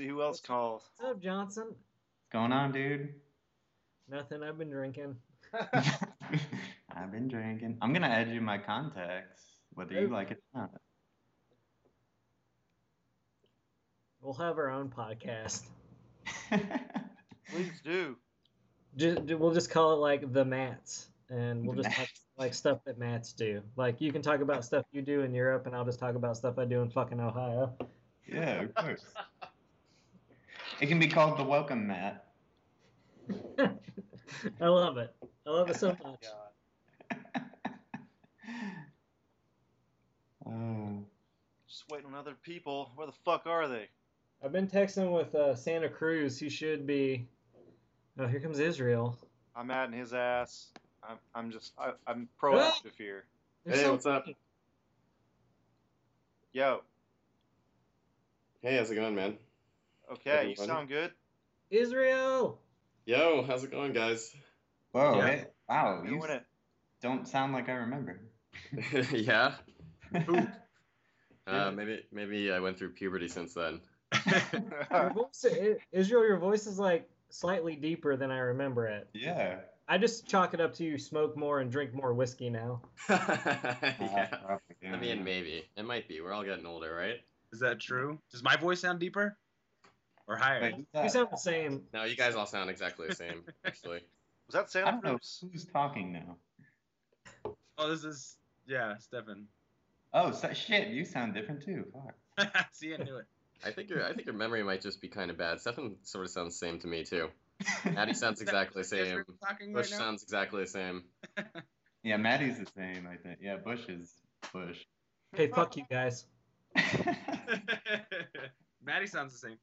Let's see who else calls. What's up, Johnson? What's going on, dude? Nothing. I've been drinking. I've been drinking. I'm gonna add you my contacts, whether you like it or not. We'll have our own podcast. Please do. Just, we'll just call it like the Mats, and we'll just talk like stuff that Mats do. Like you can talk about stuff you do in Europe, and I'll just talk about stuff I do in fucking Ohio. yeah, of course. It can be called the welcome mat. I love it. I love it so much. Oh. Just waiting on other people. Where the fuck are they? I've been texting with uh, Santa Cruz. He should be. Oh, here comes Israel. I'm adding his ass. I'm, I'm just, I, I'm proactive here. They're Hey, so what's up? Yo, Hey, how's it going, man? Okay, you sound good. Israel. Yo, how's it going, guys? Whoa, Yeah. hey, wow, you Doing it. don't sound like I remember. yeah. Uh, maybe maybe I went through puberty since then. Your voice, Israel, your voice is like slightly deeper than I remember it. Yeah. I just chalk it up to you smoke more and drink more whiskey now. yeah. I mean, maybe it might be. We're all getting older, right? Is that true? Does my voice sound deeper or higher? Wait, who's You sound the same. No, you guys all sound exactly the same, actually. Was that I don't know who's talking now. Oh, this is yeah, Stefan. Oh, so, shit, you sound different too. Fuck. See, I knew it. I think your I think your memory might just be kind of bad. Stefan sort of sounds the same to me too. Maddie sounds exactly the same. Bush right sounds exactly the same. yeah, Maddie's the same, I think. Yeah, Bush is Bush. Hey, fuck you guys. Maddie sounds the same.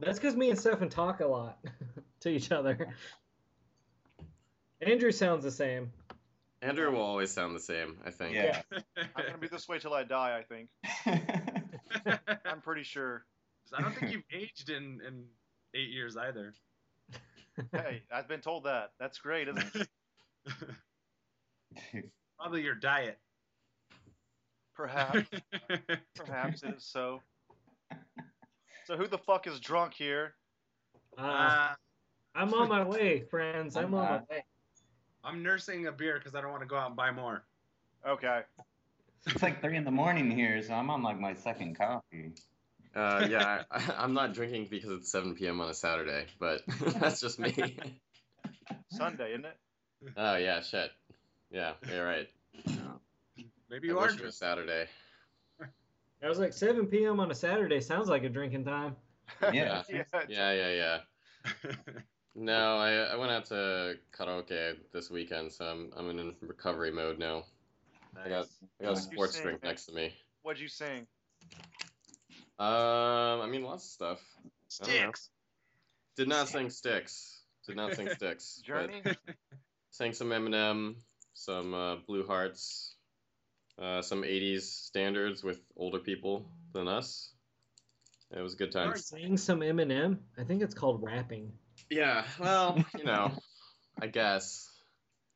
That's because me and Stefan talk a lot to each other. Andrew sounds the same. Andrew will always sound the same, I think. yeah. I'm gonna be this way till I die. I think. I'm pretty sure. I don't think you've aged in in eight years either. Hey, I've been told that. That's great, isn't it? Probably your diet. Perhaps. Perhaps it is so. So who the fuck is drunk here? Uh, Uh, I'm on my way, friends. I'm on my way. I'm nursing a beer because I don't want to go out and buy more. Okay. it's like three in the morning here, so I'm on like my second coffee. Uh, yeah, I, I'm not drinking because it's 7 p.m. on a Saturday, but that's just me. Sunday, isn't it? oh yeah, shit. Yeah, you're right. Maybe I you are wish it drinking. was Saturday. I was like 7 p.m. on a Saturday. Sounds like a drinking time. Yeah. yeah. Yeah, yeah, yeah. No, I, I went out to karaoke this weekend, so I'm I'm in recovery mode now. I got I got a What'd you sports drink next to me. What'd you sing? Um, I mean lots of stuff. I don't know. Styx. Did not sing Styx. Did not sing Styx. Journey. sang some Eminem, some uh, Blue Hearts, uh, some '80s standards with older people than us. It was a good time. Saying some Eminem. I think it's called rapping. Yeah, well, you know, I guess.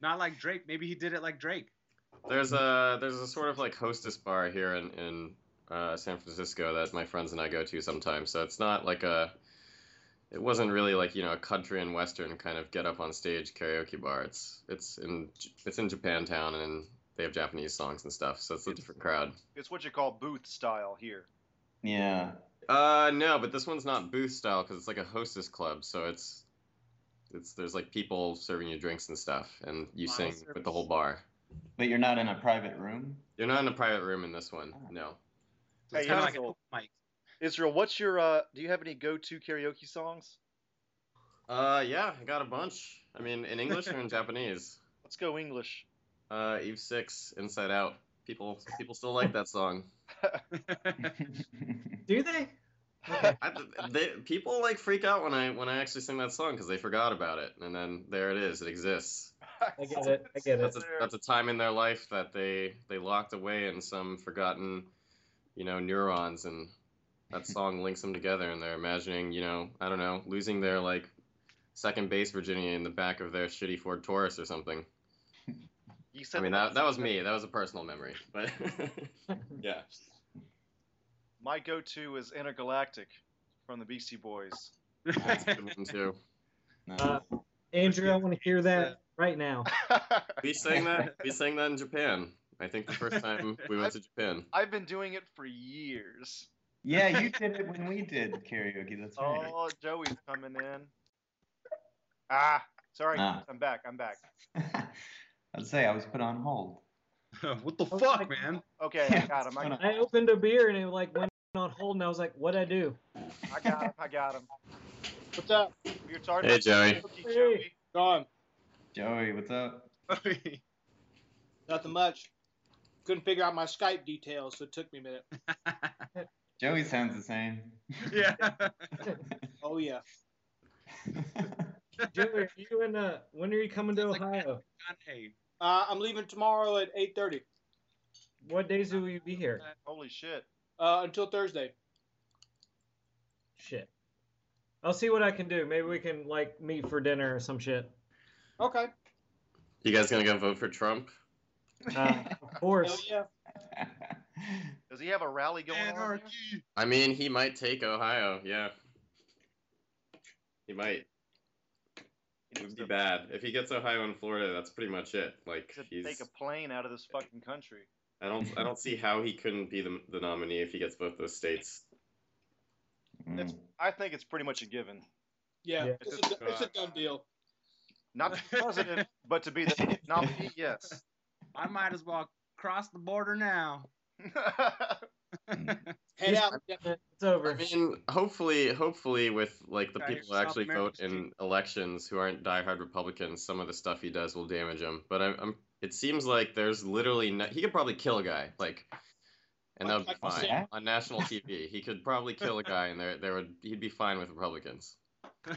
Not like Drake. Maybe he did it like Drake. There's a there's a sort of like hostess bar here in in uh, San Francisco that my friends and I go to sometimes. So it's not like a it wasn't really like you know a country and western kind of get up on stage karaoke bar. It's it's in it's in Japantown and they have Japanese songs and stuff. So it's a different crowd. It's what you call booth style here. Yeah. Uh no, but this one's not booth style because it's like a hostess club. So it's it's there's like people serving you drinks and stuff, and you Wow, sing with the whole bar. But you're not in a private room? You're not in a private room in this one. No. So it's Hey, kind of like a mic. Israel, what's your uh? Do you have any go-to karaoke songs? Uh, yeah, I got a bunch. I mean, in English or in Japanese. Let's go English. Uh, Eve Six, Inside Out. People, people still like that song. Do they? I, they, people like freak out when I when I actually sing that song because they forgot about it, and then there it is. It exists. I get it. I get it. A, that's a time in their life that they they locked away in some forgotten, you know, neurons, and that song links them together, and they're imagining, you know, I don't know, losing their like second base Virginia in the back of their shitty Ford Taurus or something. You I mean, that, that was me. That was a personal memory. But yeah. My go-to is Intergalactic from the Beastie Boys. That's a good one too. Nice. Uh, Andrew, I want to hear that right now. We sang that. We sang that in Japan. I think the first time we went to Japan. I've been doing it for years. yeah, you did it when we did karaoke. That's right. Oh, Joey's coming in. Ah, sorry, Ah. I'm back. I'm back. I'd say I was put on hold. what the Oh fuck, my man? Okay, I got him. I, I opened a beer and it like went on hold, and I was like, "What'd I do?" I got him. I got him. What's up? You're talking Hey, Joey. Hey. Joey. Gone. Joey, what's up? Nothing much. Couldn't figure out my Skype details, so it took me a minute. Joey sounds the same. yeah. Oh yeah. Joey, are you in? Uh, when are you coming to Sounds like Ohio? Hey, Uh, I'm leaving tomorrow at 8:30 What days will you be here? Holy shit. uh, until Thursday. Shit. I'll see what I can do. Maybe we can like meet for dinner or some shit. Okay. You guys gonna go vote for Trump? Uh, of course. Hell yeah. Does he have a rally going on? here? anarchy. I mean, he might take Ohio. Yeah. He might. He It would be to, bad if he gets Ohio and Florida. That's pretty much it. Like to he's. take a plane out of this fucking country. I don't. I don't see how he couldn't be the, the nominee if he gets both those states. Mm. I think it's pretty much a given. Yeah. Yeah. It's, a, it's a done deal. Not to be president, but to be the nominee, yes. I might as well cross the border now. Head out. It's over. I mean, hopefully, hopefully, with like the Gotta people who actually vote in elections who aren't diehard Republicans, some of the stuff he does will damage him. But I'm, I'm it seems like there's literally no, he could probably kill a guy, like, and that would be Like- like fine Sam? on national TV. He could probably kill a guy, and there, there would he'd be fine with Republicans.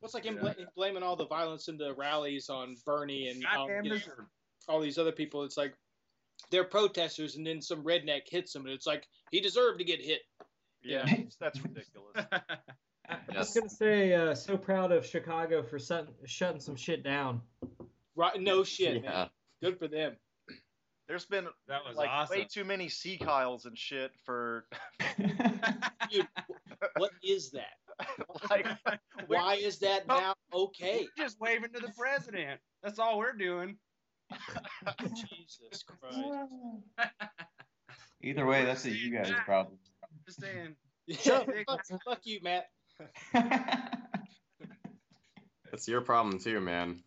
What's like him bla- blaming all the violence in the rallies on Bernie and um, you know, all these other people? It's like they're protesters, and then some redneck hits them, and it's like he deserved to get hit. Yeah, Yeah. that's ridiculous. I I was Yes. gonna say, uh, so proud of Chicago for shutting, shutting some shit down. Right? No shit, yeah. man. Good for them. There's been that was like awesome. way too many Sieg Heils and shit for Dude, what is that? like Why is that now okay? We're just waving to the president. That's all we're doing. Jesus Christ. Either way, that's a you guys problem. Just saying. Yeah, fuck, fuck you, Matt. That's your problem too, man.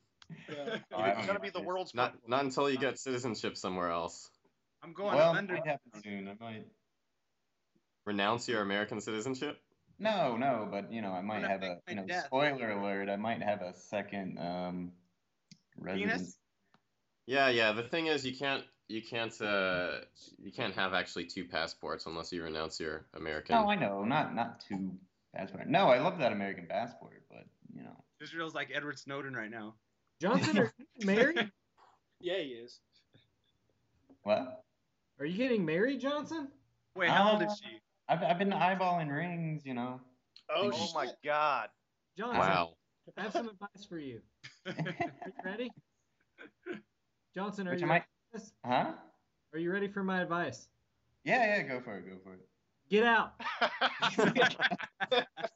Yeah. Oh, I don't it's gonna be the world's Not problem. not until you get citizenship somewhere else. I'm going well, it under. might happen soon. I might. Renounce your American citizenship. No, no, but you know, I might have a you know, death. spoiler alert. I might have a second um residence. Yeah, yeah. The thing is, you can't you can't uh you can't have actually two passports unless you renounce your American. No, I know, not not two passport. No, I love that American passport, but you know. Israel's like Edward Snowden right now. Johnson, are you married? Yeah, he is. What? Are you getting married, Johnson? Wait, how old Uh, is she? I've I've been eyeballing rings, you know. Oh, shit. my god. Johnson, Wow. I have some advice for you. Are you ready? Johnson, are Which you I ready for this? Huh? Are you ready for my advice? Yeah, yeah, go for it, go for it. Get out.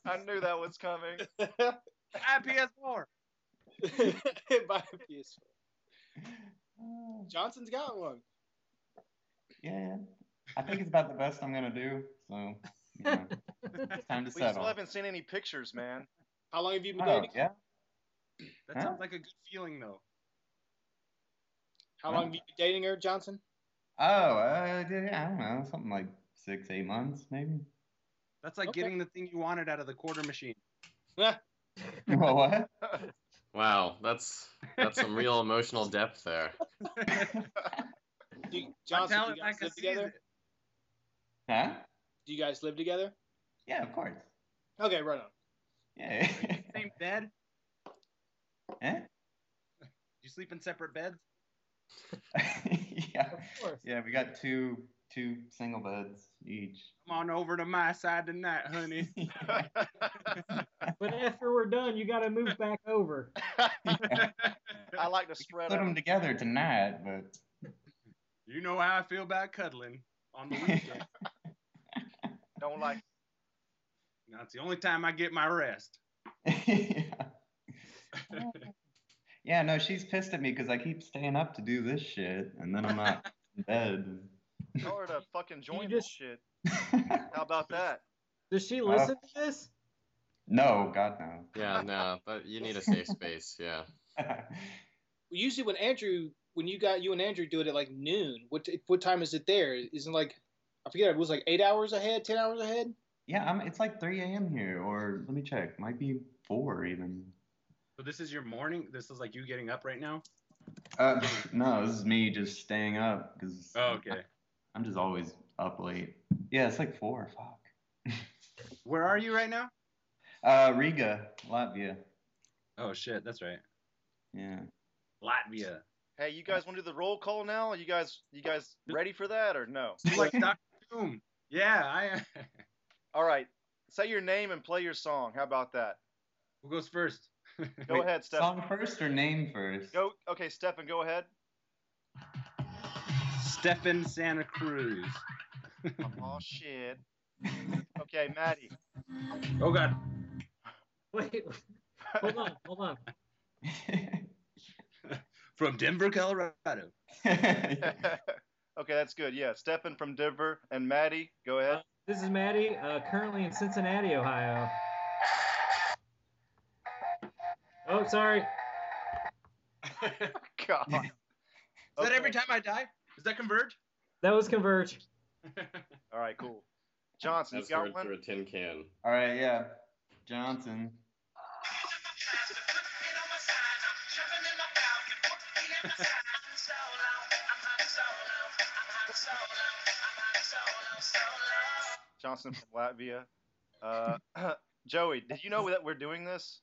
I knew that was coming. Ah, PS4. Buy a PS4. Johnson's got one. Yeah, yeah. I think it's about the best I'm gonna do. So, you know, it's time to We still haven't seen any pictures, man. How long have you been Oh, dating? yeah. That Huh? sounds like a good feeling though. How long have you been dating her, Johnson? Oh, uh, yeah, I don't know, something like six, eight months, maybe. That's like Okay. getting the thing you wanted out of the quarter machine. Well, what? Wow, that's that's some real emotional depth there. Do you, Johnson, do you guys live together? it. Huh? Do you guys live together? Yeah, of course. Okay, right on. Yeah. Same bed. eh? Do you sleep in separate beds. yeah. Of course. Yeah, we got two two single beds each. Come on over to my side tonight, honey. But after we're done, you got to move back over. I like to spread Put them out. together tonight, but You know how I feel about cuddling on the weekend. Don't like. That's the only time I get my rest. yeah. Yeah, no, she's pissed at me because I keep staying up to do this shit, and then I'm not in bed. Tell her to fucking join just- this shit. How about that? Does she uh, listen to this? no, God no. Yeah, no, but you need a safe space. Yeah. Usually when Andrew, when you got you and Andrew do it at like noon, what what time is it there? Isn't like I forget it was like eight hours ahead, ten hours ahead. yeah, I'm, it's like 3 a.m. here, or let me check. Might be 4 even. So this is your morning. This is like you getting up right now. Uh, no, this is me just staying up because Oh, okay. I'm just always up late. Yeah, it's like 4. Fuck. Where are you right now? Uh, Riga, Latvia. Oh shit, that's right. Yeah. Latvia. Hey, you guys want to do the roll call now? You guys, you guys ready for that or no? Like Doctor Doom? Yeah, I. Am All right. Say your name and play your song. How about that? Who goes first? Go Wait, ahead, Stefan. Song first or name first? Go. Okay, Stefan, go ahead. Stefan Santa Cruz. Oh shit. Okay, Maddie. Oh god. Wait, hold on, hold on. From Denver, Colorado. okay, that's good. Yeah, Stefan from Denver and Maddie, go ahead. This is Maddie, uh, currently in Cincinnati, Ohio. Oh, sorry. God. Is that every time I die? Is that converge? That was Converge. All right, cool. Johnson, That's you got for, one? for a tin can. All right, yeah. Johnson. Johnson from Latvia. Uh, Joey, did you know that we're doing this?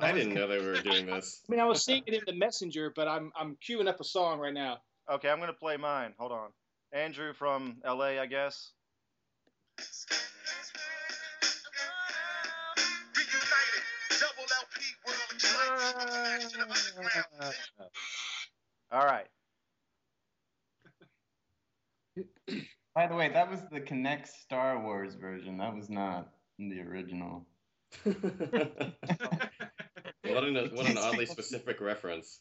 I didn't know they were doing this. I mean, I was seeing it in the messenger, but I'm I'm queuing up a song right now. Okay, I'm gonna play mine. Hold on. Andrew from LA, I guess. Ah. All right. By the way, that was the Kinect Star Wars version. That was not the original. what an what an oddly specific reference.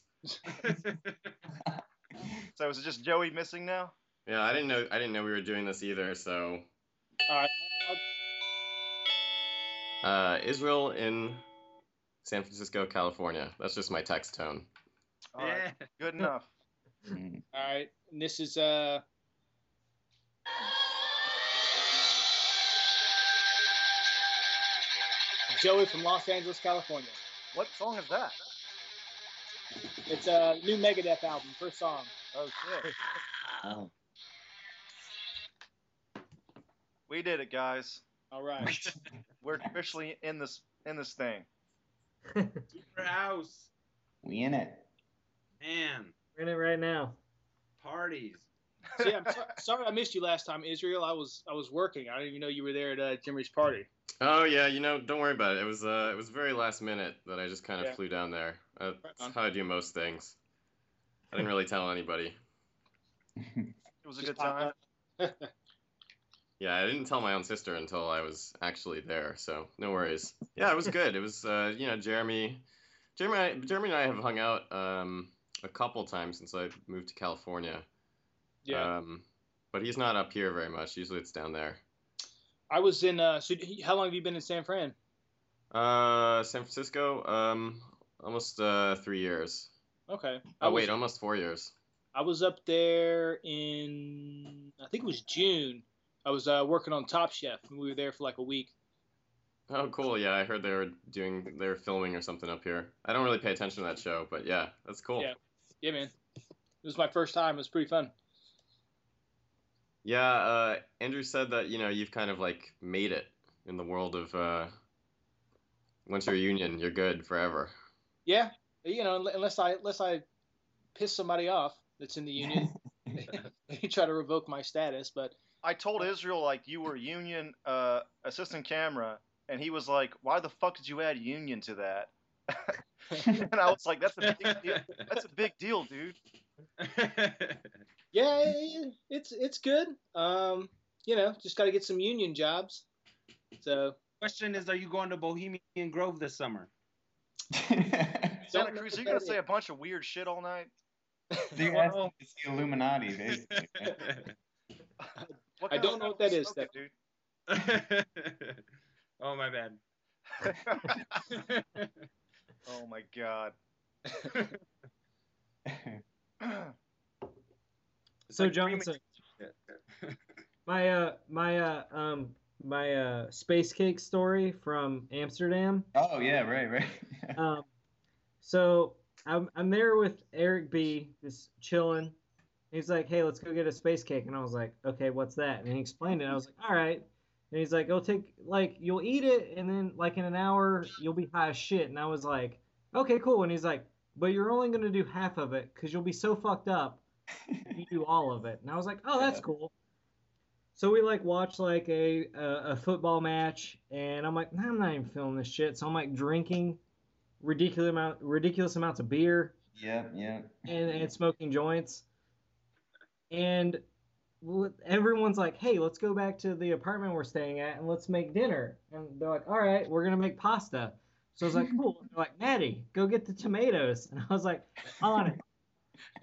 So is it just Joey missing now? Yeah, I didn't know I didn't know we were doing this either. So, All right. uh, Israel in San Francisco, California. That's just my text tone. All right, yeah. good enough. All right. And this is uh. Joey from Los Angeles, California. What song is that? It's a new Megadeth album, first song. Oh shit. Oh. We did it, guys. All right. We're officially in this in this thing. Super house. We in it. Man. We're in it right now. Parties. So, yeah, I'm so, sorry I missed you last time, Israel. I was I was working. I didn't even know you were there at uh, Jimmy's party. Oh yeah, you know, don't worry about it. It was uh, it was very last minute that I just kind of Yeah. flew down there. Uh, Right that's how I do most things. I didn't really tell anybody. It was a good time. Yeah, I didn't tell my own sister until I was actually there, so no worries. Yeah, it was good. It was, uh, you know, Jeremy, Jeremy, I- Jeremy and I have hung out um, a couple times since I moved to California. Yeah. Um, but he's not up here very much. Usually it's down there. I was in. Uh, so how long have you been in San Fran? Uh, San Francisco, um, almost uh, three years. Okay. I Oh was, wait, almost four years. I was up there in I think it was June. I was uh, working on Top Chef, and we were there for like a week. Oh, cool. Yeah, I heard they were doing, they were filming or something up here. I don't really pay attention to that show, but yeah, that's cool. Yeah. Yeah, man. It was my first time. It was pretty fun. Yeah, uh, Andrew said that you know you've kind of like made it in the world of uh, once you're a union, you're good forever. Yeah, you know, unless I unless I piss somebody off that's in the union, they try to revoke my status. But I told Israel like you were union uh, assistant camera, and he was like, "Why the fuck did you add union to that?" and I was like, "That's a big deal. That's a big deal, dude." Yeah, it's it's good. Um, you know, just got to get some union jobs. So Question is, are you going to Bohemian Grove this summer? Santa Cruz, what you gonna say a bunch of weird shit all night? You're asking to see Illuminati, basically. I don't know what that is, that you is, smoking, oh my bad. oh my god. It's So like Johnson, my uh my uh um my uh space cake story from Amsterdam. oh yeah, right, right. Um, so I'm I'm there with Eric B, just chilling. He's like, "Hey, let's go get a space cake," and I was like, "Okay, what's that?" And he explained it. I was like, "All right." And he's like, "It'll take like you'll eat it, and then like in an hour you'll be high as shit." And I was like, "Okay, cool." And he's like, "But you're only gonna do half of it because you'll be so fucked up you do all of it." And I was like, "Oh, that's Yeah. cool." So we like watch like a, a a football match, and I'm like, nah, I'm not even feeling this shit. So I'm like drinking ridiculous amount ridiculous amounts of beer Yeah, yeah. and, and smoking joints. And everyone's like, hey, let's go back to the apartment we're staying at and let's make dinner. And they're like, all right, we're gonna make pasta. So I was like, cool. And they're like, Maddie, go get the tomatoes. And I was like, on it.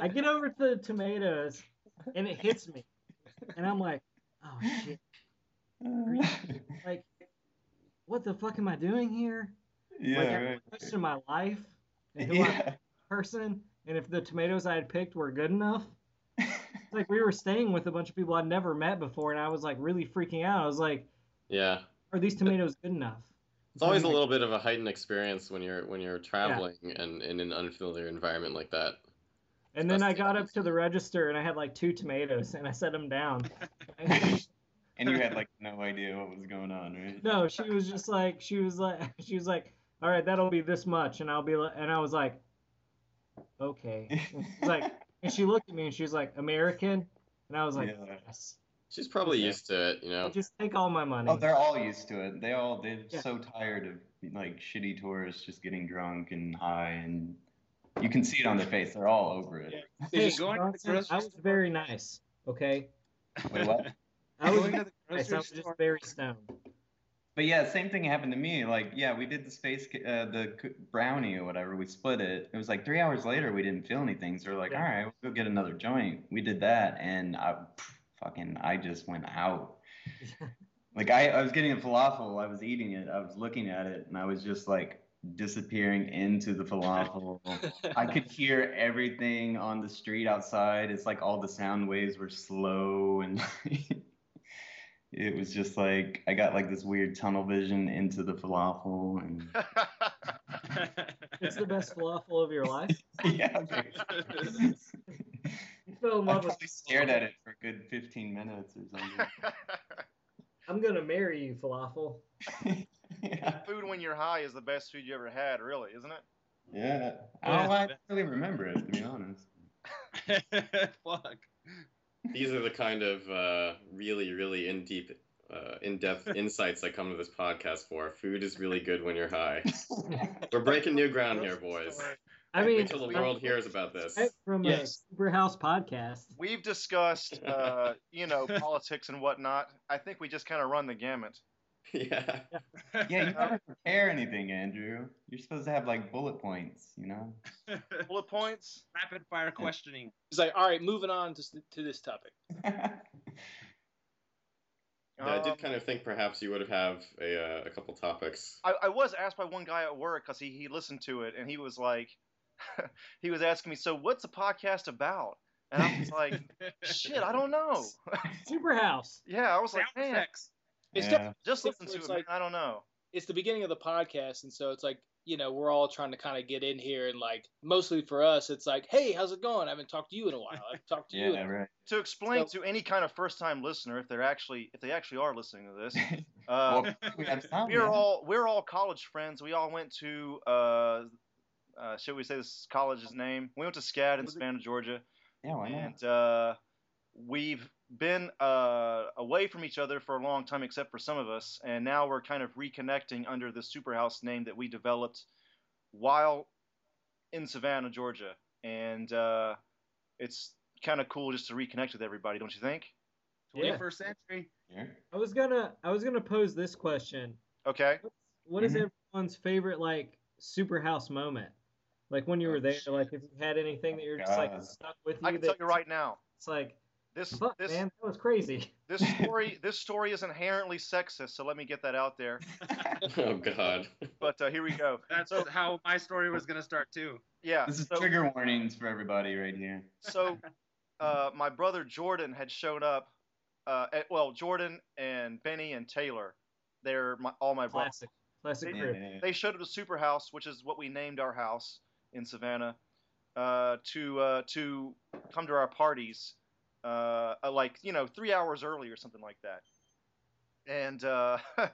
I get over to the tomatoes and it hits me. And I'm like, oh shit. Like, what the fuck am I doing here? yeah, like, I'm right. my life and who I'm Yeah. a person and if the tomatoes I had picked were good enough. It's like we were staying with a bunch of people I'd never met before, and I was like really freaking out. I was like, Yeah. "Are these tomatoes good enough?" It's always a little bit of a heightened experience when you're when you're Yeah. traveling and in an unfamiliar environment like that. And then I got up to the register and I had like two tomatoes, and I set them down. and you had like no idea what was going on, right? no, she was just like, she was like, she was like, "All right, that'll be this much," and I'll be like, and I was like, "Okay." And like, and she looked at me and she was like, "American," and I was like, Yeah. "Yes." She's probably Yeah. used to it, you know. Just take all my money. Oh, they're all used to it. They all they're Yeah. so tired of like shitty tourists just getting drunk and high, and you can see it on their face. They're all over it. Yeah. Hey, Did you going to the grocery I was store? very nice. Okay, Wait, what? I was Going to the nice. I grocery was just very stoned. But yeah, same thing happened to me. Like, yeah, we did the space, uh, the brownie or whatever. We split it. It was like three hours later, we didn't feel anything. So we're like, Yeah. all right, we'll go get another joint. We did that, and I, fucking, I just went out. Like, I, I was getting a falafel. I was eating it. I was looking at it, and I was just like disappearing into the falafel. I could hear everything on the street outside. It's like all the sound waves were slow and it was just like I got like this weird tunnel vision into the falafel and It's the best falafel of your life. yeah. You fell in love with. probably stared at it for a good 15 minutes or something. I'm gonna marry you, falafel. Yeah. food when you're high is the best food you ever had, really, isn't it? Yeah. I don't, I don't really remember it to be honest. Fuck. These are the kind of uh, really, really in deep, uh, in depth insights I come to this podcast for. Food is really good when you're high. We're breaking new ground here, boys. I mean, Wait till the world hears about this. right from Yes. a Super House podcast. We've discussed, uh, you know, politics and whatnot. I think we just kind of run the gamut. yeah. Yeah, you never prepare anything, Andrew. You're supposed to have like bullet points, you know? Bullet points. Rapid fire questioning. He's like, all right, moving on to, to this topic. Yeah, I Um, did kind of think perhaps you would have have a, uh, a couple topics. I, I was asked by one guy at work because he, he listened to it and he was like, he was asking me, so what's the podcast about? And I was like, shit, I don't know. Super House. yeah, I was like, Sound man, effects. It's Yeah. just listen to it. like- I don't know. it's the beginning of the podcast, and so it's like you know we're all trying to kind of get in here, and like mostly for us, it's like, hey, how's it going? I haven't talked to you in a while. I've talked to you. yeah, right. To explain So- to any kind of first-time listener, if they're actually if they actually are listening to this, well, uh, we we're all we're all college friends. We all went to uh, uh, should we say this college's name? We went to SCAD in Was it- Savannah, Georgia, Yeah, why not? and uh, we've been uh, away from each other for a long time, except for some of us, and now we're kind of reconnecting under the Superhouse name that we developed while in Savannah, Georgia, and uh, it's kind of cool just to reconnect with everybody, don't you think? Yeah. 21st century. Here. I was gonna I was gonna pose this question. Okay. What is Mhm. everyone's favorite like Superhouse moment? Like when you were Oh, there, like if you had anything that you're just like stuck with you. I can that tell you right now. It's like This fuck, this man, that was crazy. this story this story is inherently sexist, so let me get that out there. Oh God. But uh, here we go. That's how my story was gonna start too. Yeah. This is so, trigger warnings for everybody right here. so uh, my brother Jordan had shown up. Uh, at, well, Jordan and Benny and Taylor, they're my, all my brothers. Classic, classic They- Yeah. They showed up to Super House, which is what we named our house in Savannah, uh, to uh, to come to our parties, uh, uh, like you know, three hours early or something like that. And uh,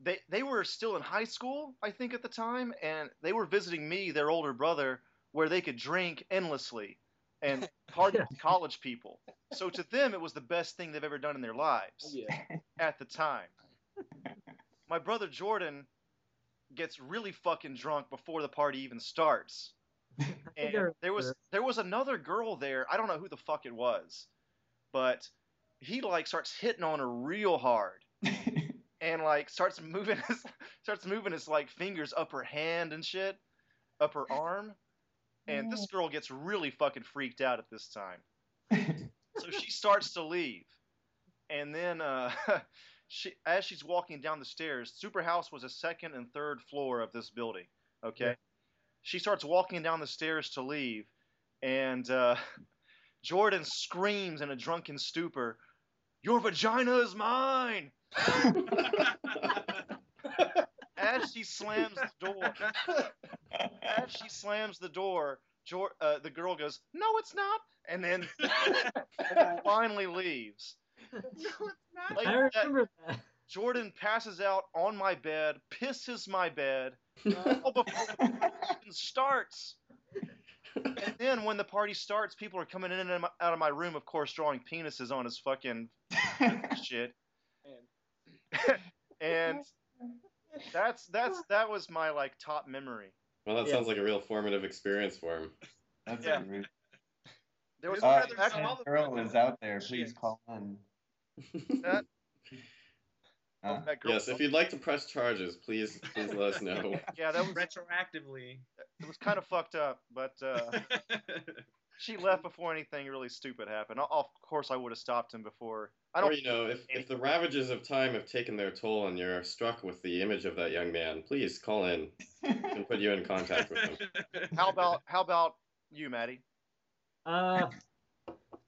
they they were still in high school, I think, at the time, and they were visiting me, their older brother, where they could drink endlessly and party with college people. So to them, it was the best thing they've ever done in their lives Yeah. at the time. My brother Jordan gets really fucking drunk before the party even starts. And there was there was another girl there. I don't know who the fuck it was, but he like starts hitting on her real hard and like starts moving his starts moving his like fingers up her hand and shit, up her arm. And this girl gets really fucking freaked out at this time. so she starts to leave and then uh, she as she's walking down the stairs super house was a second and third floor of this building okay Yeah. She starts walking down the stairs to leave and uh, jordan screams in a drunken stupor your vagina is mine! As she slams the door as she slams the door Jor- uh, the girl goes no it's not! And then and then finally leaves Like I that, remember that. Jordan passes out on my bed, pisses my bed, all before the party even starts. And then when the party starts, people are coming in and out of my room, of course, drawing penises on his fucking shit. And that's that's that was my like top memory. Well, that Yeah. sounds like a real formative experience for him. That's Yeah. rude. There was Uh, rather if actually, girl is out there, please Shit. call in. that, Uh, that girl. yes, if you'd like to press charges, please please let us know. yeah, that was Retroactively. it was kind of fucked up, but uh, she left before anything really stupid happened. Of course, I would have stopped him before. I don't. you know, if, if the ravages of time have taken their toll and you're struck with the image of that young man, please call in and put you in contact with him. How about how about you, Maddie? Uh,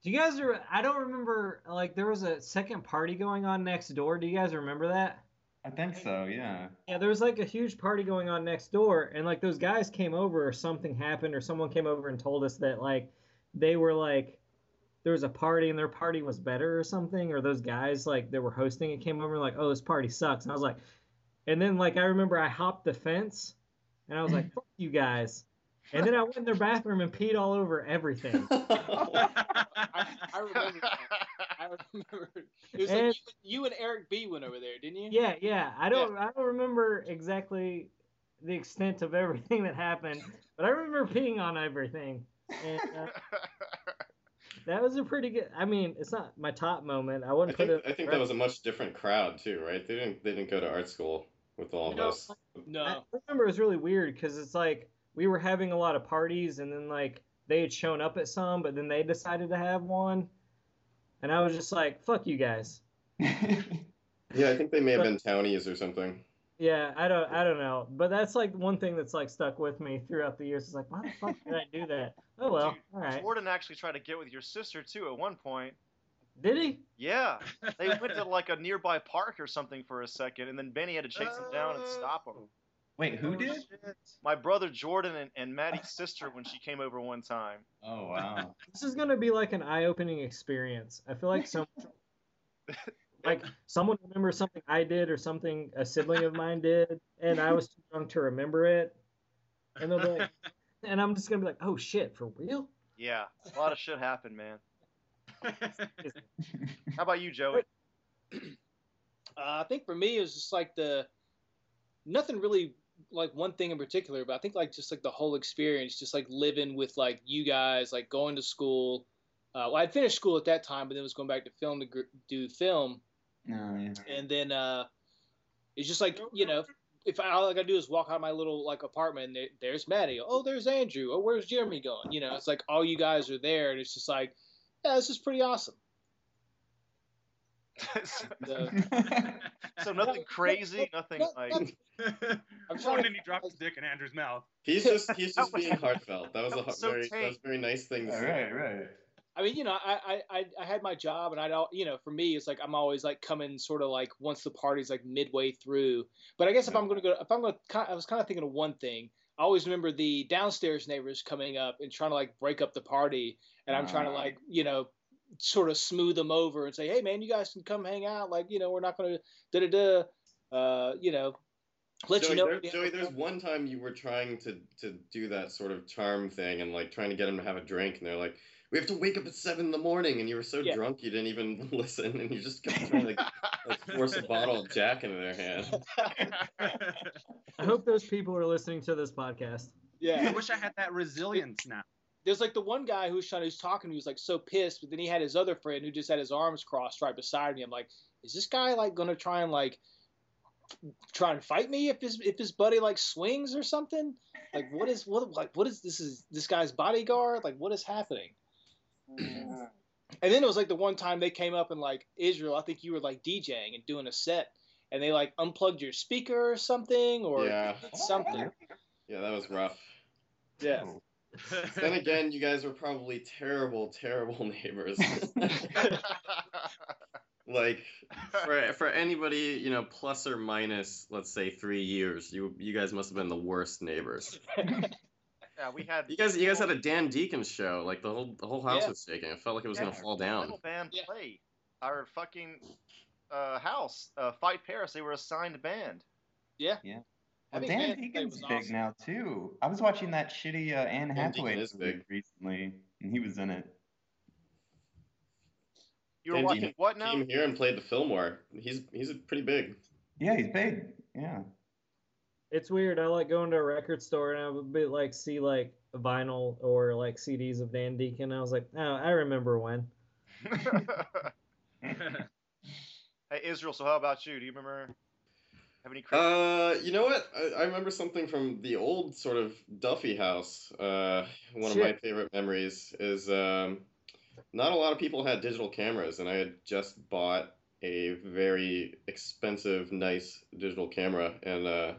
do you guys? Re- I don't remember. Like there was a second party going on next door. Do you guys remember that? I think so, yeah. Yeah, there was like a huge party going on next door, and like those guys came over, or something happened, or someone came over and told us that like they were like there was a party and their party was better or something, or those guys like that were hosting it came over and like, oh, this party sucks, and I was like, and then like I remember I hopped the fence, and I was like, fuck you guys, and then I went in their bathroom and peed all over everything. I, I remember. That. I remember. It was like you, you and Eric B went over there, didn't you? Yeah, yeah. I don't I don't remember exactly the extent of everything that happened, but I remember peeing on everything. And uh, that was a pretty good I mean, it's not my top moment. I I wouldn't think put it I think that was a much different crowd too, right? They didn't they didn't go to art school with all of us. No, us. I remember it was really weird because it's like we were having a lot of parties and then like they had shown up at some, but then they decided to have one. And I was just like, fuck you guys. Yeah, I think they may have been townies or something. Yeah, I don't I don't know. But that's like one thing that's like stuck with me throughout the years. It's like, why the fuck did I do that? Oh well, Dude, all right. Jordan actually tried to get with your sister too at one point. Did he? Yeah, they went to like a nearby park or something for a second, and then Benny had to chase him down and stop him. Oh. Wait, who Oh, did? shit. My brother Jordan and, and Maddie's sister when she came over one time. Oh, wow. This is gonna be like an eye-opening experience. I feel like some, like someone remembers something I did or something a sibling of mine did, and I was too drunk to remember it, and they'll be like, and I'm just gonna be like, oh shit, for real? Yeah, a lot of shit happened, man. How about you, Joey? Uh, I think for me it was just like the nothing really like one thing in particular, but I think like just like the whole experience, just like living with like you guys, like going to school, Uh, well, I'd finished school at that time, but then was going back to film to gr- do film, No, yeah. and then uh, it's just like you know, if I, all I gotta do is walk out my little like apartment, and there, there's Maddie. Oh, there's Andrew. Oh, where's Jeremy going? You know, it's like all you guys are there, and it's just like, yeah, this is pretty awesome. So, so nothing crazy, nothing like. I'm trying and to- he dropped his dick in Andrew's mouth. He's just he's just being heartfelt. That was that a was so very that was a very nice thing. to All say. right, right. I mean, you know, I, I, I, I had my job, and I don't, you know, for me, it's like I'm always like coming sort of like once the party's like midway through. But I guess if I'm gonna go, if I'm gonna, I was kind of thinking of one thing. I always remember the downstairs neighbors coming up and trying to like break up the party, and I'm trying to like, you know, sort of smooth them over and say, hey man, you guys can come hang out. Like, you know, we're not gonna da da da, uh, you know, let Joey, you know. there- when you have Joey, there's one time you were trying to to do that sort of charm thing and like trying to get them to have a drink, and they're like, "We have to wake up at seven in the morning," and you were so Yeah. drunk you didn't even listen, and you just kept trying to like, like force a bottle of Jack into their hand. I hope those people are listening to this podcast. Yeah, I wish I had that resilience now. There's like the one guy who was trying, who's talking, to me was like so pissed, but then he had his other friend who just had his arms crossed right beside me. I'm like, is this guy like gonna try and like try and fight me if his if his buddy like swings or something? Like what is what like what is this is this guy's bodyguard? Like what is happening? Mm-hmm. And then it was like the one time they came up and like Israel, I think you were like DJing and doing a set, and they like unplugged your speaker or something or Yeah. something. Yeah, that was rough. Yeah. Oh. Then again, you guys were probably terrible, terrible neighbors. like for for anybody, you know, plus or minus, let's say three years, you you guys must have been the worst neighbors. yeah, we had. You guys, you guys had a Dan Deacon show. Like the whole the whole house Yeah. was shaking. It felt like it was Yeah. gonna fall down. Band Yeah. play our fucking uh, house. Uh, Fight Paris. They were assigned a band. Yeah. Yeah. I Well, think Dan Van Play Deacon's was big awesome. now too. I was watching that shitty uh, Anne Hathaway is movie big. recently, and he was in it. You were Dan watching Deacon what now? Came here and played the Fillmore. He's he's pretty big. Yeah, he's big. Yeah. It's weird. I like going to a record store and I would be like see like vinyl or like CDs of Dan Deacon. I was like, oh, I remember when. hey Israel. So how about you? Do you remember? Have any? crazy- Uh, you know what? I, I remember something from the old sort of Duffy house. Uh, one of my favorite memories is um, not a lot of people had digital cameras, and I had just bought a very expensive, nice digital camera, and uh,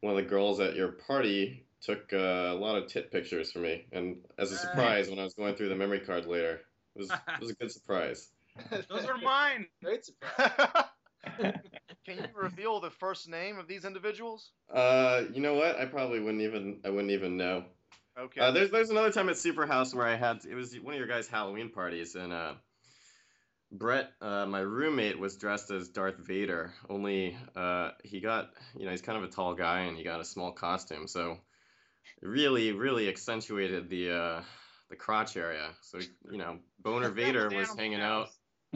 one of the girls at your party took uh, a lot of tit pictures for me, and as a surprise, when I was going through the memory card later, it was it was a good surprise. Those are mine. Great surprise. Can you reveal the first name of these individuals? Uh, you know what? I probably wouldn't even I wouldn't even know. Okay. Uh, there's there's another time at Super House where I had it was one of your guys' Halloween parties and uh, Brett, uh, my roommate, was dressed as Darth Vader. Only uh, he got you know he's kind of a tall guy and he got a small costume, so it really really accentuated the uh, the crotch area. So you know Boner Vader was hanging out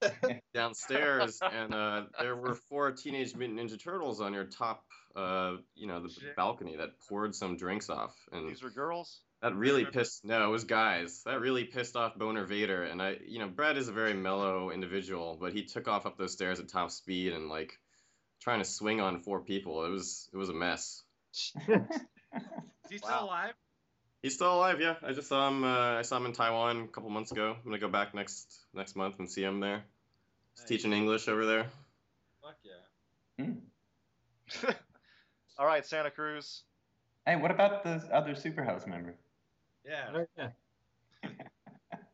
downstairs, and uh, there were four Teenage Mutant Ninja Turtles on your top, uh, you know, the Shit. balcony that poured some drinks off, and These are girls. that really pissed. No, it was guys. That really pissed off Boner Vader, and I, you know, Brad is a very mellow individual, but he took off up those stairs at top speed and like trying to swing on four people. It was it was a mess. Is he still Wow. alive? He's still alive, yeah. I just saw him. Uh, I saw him in Taiwan a couple months ago. I'm gonna go back next next month and see him there. He's Nice. teaching English over there. Fuck yeah. Hmm. All right, Santa Cruz. Hey, what about the other Superhouse member? Yeah. Oh, yeah.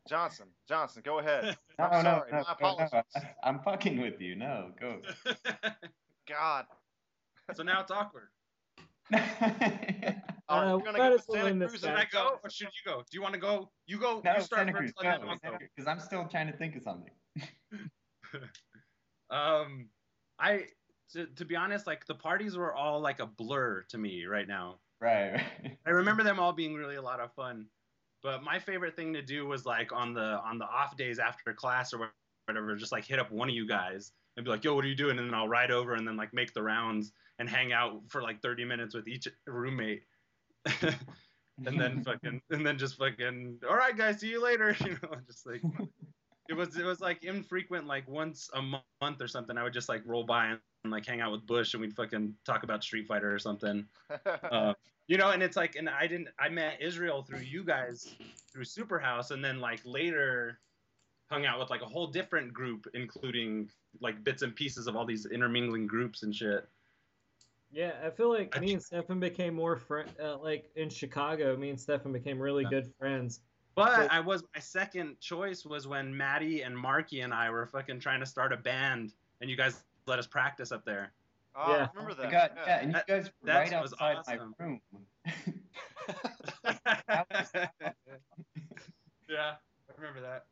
Johnson. Johnson, go ahead. No, I'm no, sorry, no, my no, no. I'm fucking with you. No, go. God. so now it's awkward. All right, Uh, we're gonna go with as well Santa Cruz Should and I go or should you go? Do you want to go? You go. no, you start Santa Cruz, first. let me go, know I'll go. because I'm still trying to think of something. Um, I to, to be honest, like the parties were all like a blur to me right now. Right. right. I remember them all being really a lot of fun, but my favorite thing to do was like on the on the off days after class or whatever, just like hit up one of you guys and be like, "Yo, what are you doing?" And then I'll ride over and then like make the rounds and hang out for like 30 minutes with each roommate. And then fucking and then just fucking all right guys see you later. You know just like it was it was like infrequent like once a month or something i would just like roll by and, and like hang out with bush and we'd fucking talk about street fighter or something. Uh, you know and it's like and i didn't i met israel through you guys through superhouse and then like later hung out with like a whole different group including like bits and pieces of all these intermingling groups and shit Yeah, I feel like me and Stefan became more friend. Uh, like in Chicago, me and Stefan became really good friends. But But- I was my second choice was when Maddie and Marky and I were fucking trying to start a band, and you guys let us practice up there. oh, Yeah. I remember that. my God, yeah. yeah, and you That- guys were that right was outside awesome. my room. yeah, I remember that.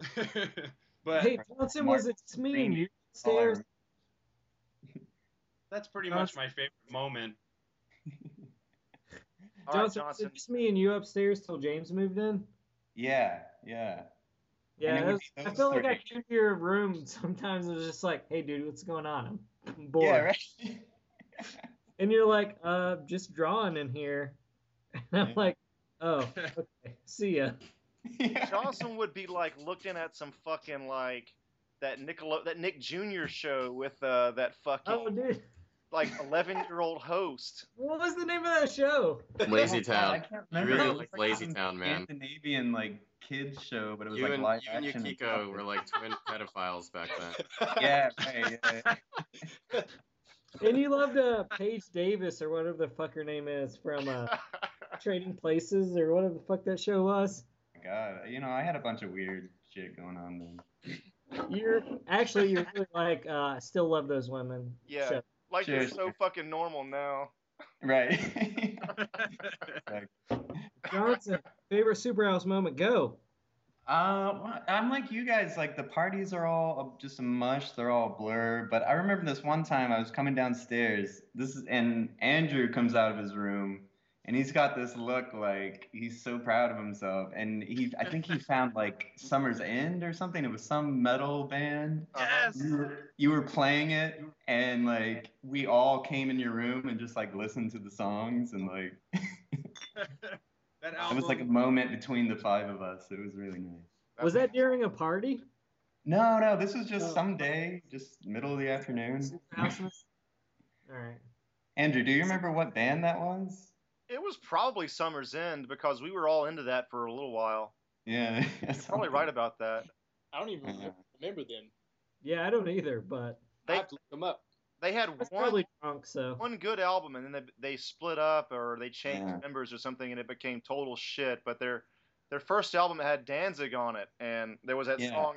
but hey, Johnson, was it just me and you upstairs? That's pretty much my favorite moment. All right, Johnson, was Johnson. it just me and you upstairs till James moved in? Yeah, yeah. Yeah, it it was, I those feel like I came to your room sometimes. It was just like, "Hey, dude, what's going on? I'm bored." Yeah, right. And you're like, "Uh, just drawing in here." And I'm Yeah. like, "Oh, okay, see ya." Johnson would be like looking at some fucking like that Nicolo that Nick Jr. show with uh, that fucking Oh, dude, like 11 year old host. what was the name of that show? Lazy Oh, God, I Town. can't You remember. really It like like Lazy some Town, man. Scandinavian like kids show, but it was You like and, live you and action. Yukiko were like twin pedophiles back then. Yeah, right. Yeah. And you loved uh, Paige Davis or whatever the fuck her name is from uh, Trading Places or whatever the fuck that show was. God, you know, I had a bunch of weird shit going on then. You're actually you're really like uh, I still love those women. Yeah. show. Like they're so fucking normal now. Right. Johnson, favorite Superhouse moment? Go. Uh, I'm like you guys. Like the parties are all just a mush. They're all blur. But I remember this one time I was coming downstairs. This is and Andrew comes out of his room and he's got this look like he's so proud of himself. And he, I think he found like Summer's End or something. It was some metal band. yes. You were, you were playing it and like we all came in your room and just like listened to the songs and like that it was like a moment between the five of us. It was really nice. Was that during a party? No, no, this was just Oh. some day, just middle of the afternoon. All right. Andrew, do you remember what band that was? It was probably Summer's End because we were all into that for a little while. Yeah, you're Probably right about that. I don't even Uh-huh. remember them. Yeah, I don't either, but I They have to look them up. they had one probably drunk, so. one good album and then they, they split up or they changed Yeah. members or something and it became total shit. But their their first album had Danzig on it and there was that Yeah. song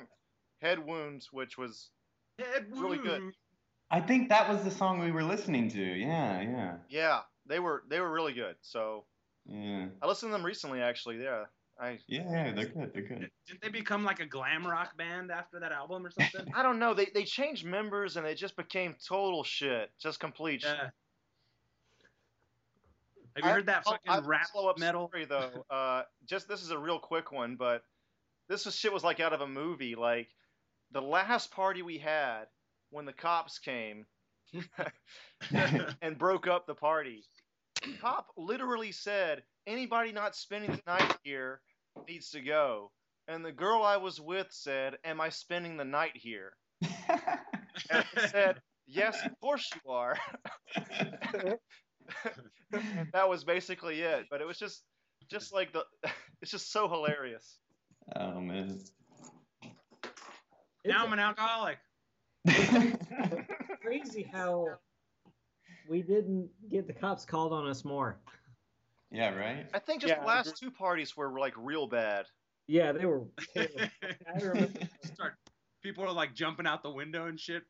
Head Wounds, which was Head really good. I think that was the song we were listening to. Yeah, yeah, yeah, they were they were really good. So yeah, I listened to them recently actually. Yeah, I yeah, yeah. They're good. They're good. Didn't they become like a glam rock band after that album or something? I don't know. They they changed members and it just became total shit, just complete shit. yeah. Have you heard that I'll- I'll fucking rap slow up metal? story though. Uh, just this is a real quick one, but this was, shit was like out of a movie. Like the last party we had when the cops came and broke up the party. The cop literally said, "Anybody not spending the night here needs to go." And the girl I was with said, "Am I spending the night here?" And I said, "Yes, of course you are." And that was basically it. But it was just, just like the, it's just so hilarious. oh man. Now I'm an alcoholic. crazy how we didn't get the cops called on us more. yeah, right. I think just Yeah, the last two parties were like real bad. Yeah, they were. terrible. I remember. Start. People are like jumping out the window and shit.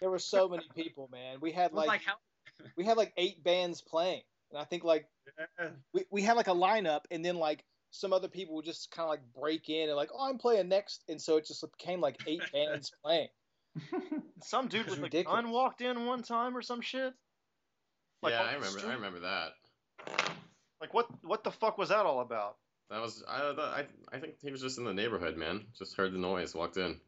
There were so many people, man. We had like, like how. we had like eight bands playing, and I think like we, we had like a lineup, and then like some other people would just kind of like break in and like, oh, I'm playing next, and so it just became like eight bands playing. Some dude It's with a gun walked in one time or some shit. Like, yeah, I remember. street? I remember that. Like what? What the fuck was that all about? That was I, I. I think he was just in the neighborhood, man. Just heard the noise, walked in.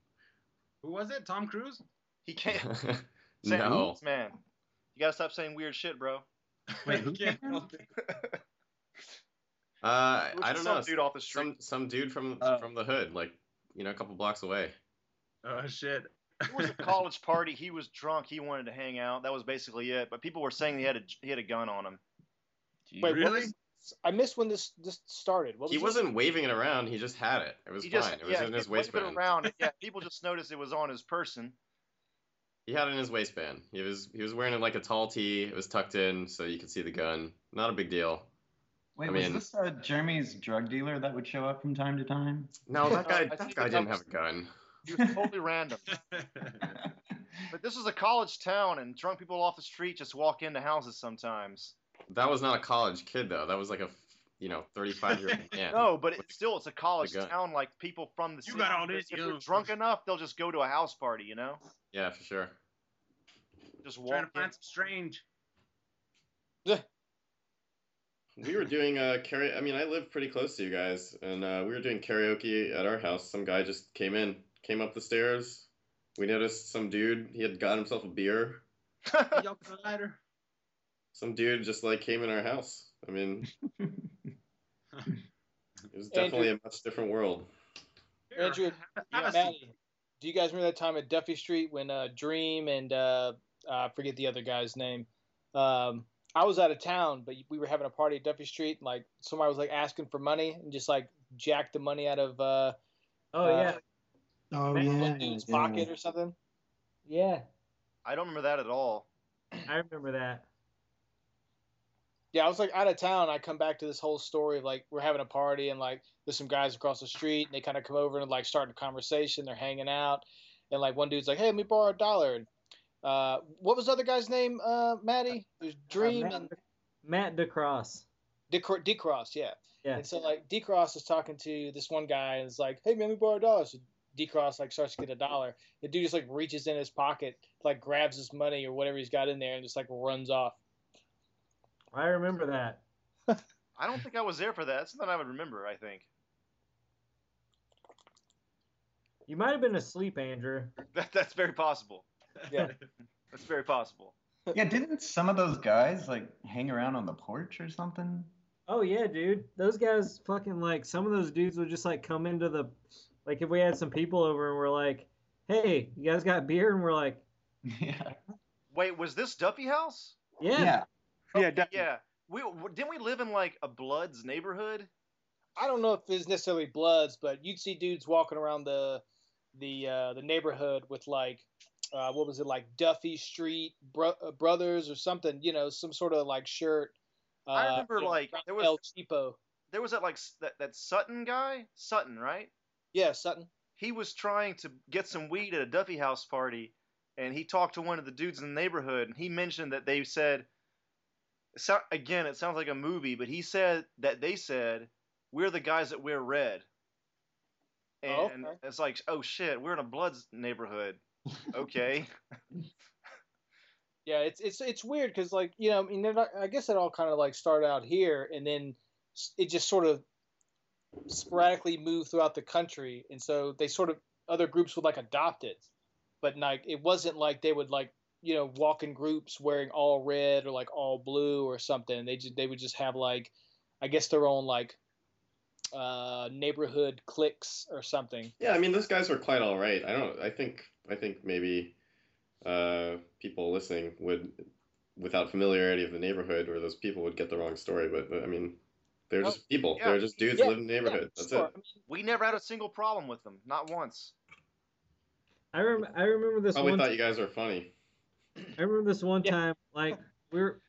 Who was it? Tom Cruise? He can't. say- no. man. You gotta stop saying weird shit, bro. Wait, who Can't help it. Uh, I don't some know. dude off the street. Some some dude from Uh, from the hood, like you know, a couple blocks away. Oh shit. It was a college party. He was drunk. He wanted to hang out. That was basically it. But people were saying he had a he had a gun on him. Jeez. Wait, Really? was- I missed when this this started. What was He this? wasn't waving it around. He just had it. It was he fine. just it was yeah, in his he'd it waistband. around. Yeah, people just noticed it was on his person. He had it in his waistband. He was he was wearing it like a tall tee. It was tucked in so you could see the gun. Not a big deal. Wait, I was this uh, Jeremy's drug dealer that would show up from time to time? No, that guy that guy that didn't was- have a gun. He was totally random. But this is a college town, and drunk people off the street just walk into houses sometimes. That was not a college kid though. That was like a you know 35 year old man. No, but with it, still, it's a college gun. town. Like people from the You city. got all this, If you they're drunk enough, they'll just go to a house party. You know, Yeah, for sure. just Trying walk to in. find some strange. We were doing uh karaoke. I mean, I live pretty close to you guys, and uh, we were doing karaoke at our house. Some guy just came in, came up the stairs. We noticed some dude. He had got himself a beer. Y'all got a lighter? Some dude just like came in our house. I mean, it was definitely a much different world. Andrew, have Yeah. Maddie, do you guys remember that time at Duffy Street when uh, Dream and uh, I forget the other guy's name? Um, I was out of town, but we were having a party at Duffy Street. And, like somebody was like asking for money and just like jacked the money out of uh, Oh Uh, yeah, Oh one yeah. dude's yeah. pocket or something. yeah, I don't remember that at all. I remember that. Yeah, I was like out of town. I come back to this whole story of like we're having a party and like there's some guys across the street and they kind of come over and like start a conversation. They're hanging out and like one dude's like, "Hey, let me borrow a dollar." And, uh, what was the other guy's name? Uh, Maddie. There's Dream Matt, and Matt DeCross. Decro- Decross. Yeah. Yeah. And so like Decross is talking to this one guy and is like, "Hey, man, let me borrow a dollar." So Decross like starts to get a dollar. The dude just like reaches in his pocket, like grabs his money or whatever he's got in there, and just like runs off. I remember that. I don't think I was there for that. That's something I would remember. I think You might have been asleep, Andrew. that that's very possible. Yeah. That's very possible. yeah, didn't some of those guys like hang around on the porch or something? Oh yeah, dude. Those guys fucking like some of those dudes would just like come into the like if we had some people over and we're like, "Hey, you guys got beer?" and we're like, Yeah. Wait, was this Duffy House? "Yeah." Yeah. Yeah, Okay, definitely. yeah. We didn't we live in like a Bloods neighborhood? I don't know if it's necessarily Bloods, but you'd see dudes walking around the the uh, the neighborhood with like uh, what was it like Duffy Street Bro- uh, Brothers or something, you know, some sort of like shirt. Uh, I remember, like, there was- El Cheapo. There was that like that, that Sutton guy, Sutton, right? Yeah, Sutton. He was trying to get some weed at a Duffy House party, and he talked to one of the dudes in the neighborhood, and he mentioned that they said, so, again, it sounds like a movie, but he said that they said, "We're the guys that wear red." And Oh, okay. it's like, oh shit, we're in a Bloods neighborhood. Okay. Yeah, it's it's it's weird because like you know, I mean, not- I guess it all kind of like started out here, and then it just sort of sporadically move throughout the country, and so they sort of other groups would like adopt it, but like it wasn't like they would like you know walk in groups wearing all red or like all blue or something. They just they would just have like, I guess their own like uh neighborhood cliques or something. Yeah, I mean those guys were quite all right. I don't. I think. I think maybe uh, people listening would, without familiarity of the neighborhood, or those people would get the wrong story. But, but I mean, they're Oh, just people. yeah. They're just dudes Yeah, who live in the neighborhood. Yeah, That's sure. it. We never had a single problem with them, not once. I rem- I remember this Probably one. thought you guys were funny. I remember this one Yeah. time, like we're.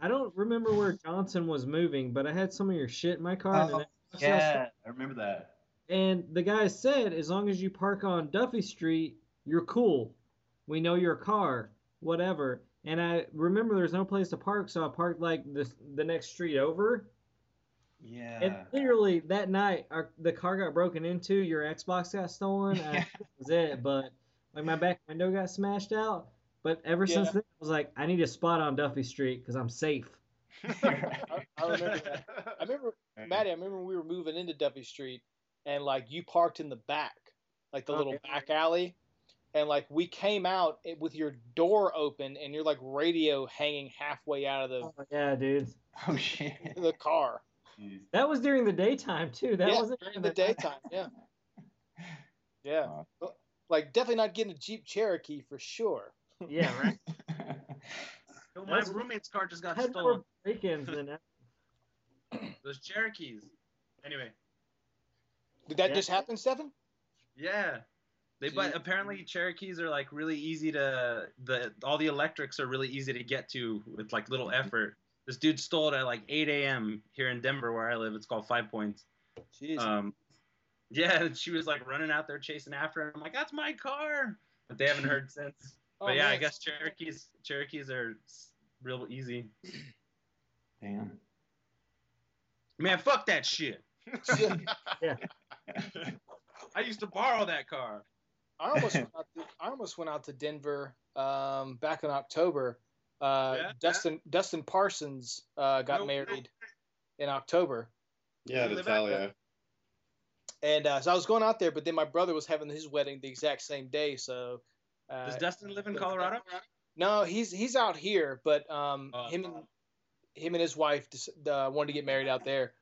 I don't remember where Johnson was moving, but I had some of your shit in my car. and Oh, then Yeah, I remember that. And the guy said, as long as you park on Duffy Street, you're cool. We know your car, whatever. And I remember there's no place to park, so I parked like the the next street over. Yeah. And literally that night, our, the car got broken into. Your Xbox got stolen. Uh, and Yeah. that was it. But like my back window got smashed out. But ever since Yeah. then, I was like, I need a spot on Duffy Street because I'm safe. I, I remember that. I remember Maddie. I remember when we were moving into Duffy Street, and like you parked in the back, like the oh, little Okay. back alley, and like we came out eh, with your door open and your like radio hanging halfway out of the Oh, yeah, dude. Oh shit. the car. Jeez. That was during the daytime too. That yeah, wasn't during even the night. daytime. Yeah, yeah. Wow. Well, Like definitely not getting a Jeep Cherokee for sure. Yeah, right. No, my That's- roommate's car just got Had stolen. more break-ins than that. Those Cherokees. Anyway, Did that Yeah. just happen, Stefan? yeah. They but apparently Cherokees are like really easy to the all the electrics are really easy to get to with like little effort. This dude stole it at like 8 a.m. here in Denver where I live. It's called Five Points. Jeez. Um, yeah, she was like running out there chasing after him. I'm like, that's my car. But they haven't heard since. Oh, but yeah, I guess Cherokees Cherokees are real easy. Damn. Man, fuck that shit. Yeah. I used to borrow that car. I almost went out to, I almost went out to Denver um, back in October. Uh, Yeah, Dustin Dustin Parsons uh, got No married in October, Yeah, You live Natalia. and uh, so I was going out there. But then my brother was having his wedding the exact same day. So uh, Does Dustin live in Colorado? no, he's he's out here, but um, Oh. him and him and his wife just, uh, wanted to get married out there.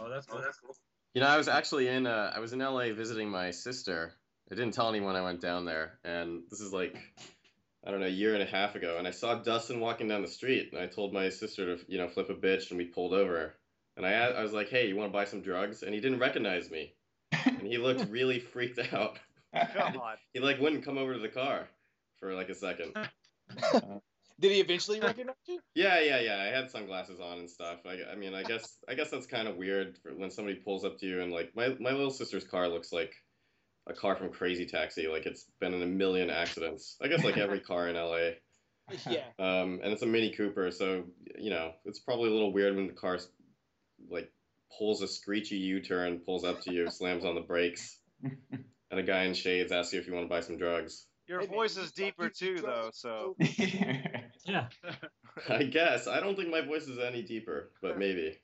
Oh, that's cool. That's cool. You know, I was actually in uh, I was in LA visiting my sister. I didn't tell anyone I went down there, and this is like I don't know, a year and a half ago, and I saw Dustin walking down the street, and I told my sister to you know flip a bitch, and we pulled over, and I, I was like, hey, you want to buy some drugs? And he didn't recognize me, and he looked really freaked out. God. He like wouldn't come over to the car for like a second. Did he eventually recognize you? Yeah, yeah, yeah. I had sunglasses on and stuff. I, I mean, I guess, I guess that's kind of weird for when somebody pulls up to you and like my my little sister's car looks like a car from Crazy Taxi. Like it's been in a million accidents. I guess like every car in LA. Yeah. Um, and it's a Mini Cooper, so you know it's probably a little weird when the car like pulls a screechy U-turn, pulls up to you, slams on the brakes, and a guy in shades asks you if you want to buy some drugs. Your Hey, man, voice is deeper too, drugs, though. So Yeah. I guess I don't think my voice is any deeper, but maybe.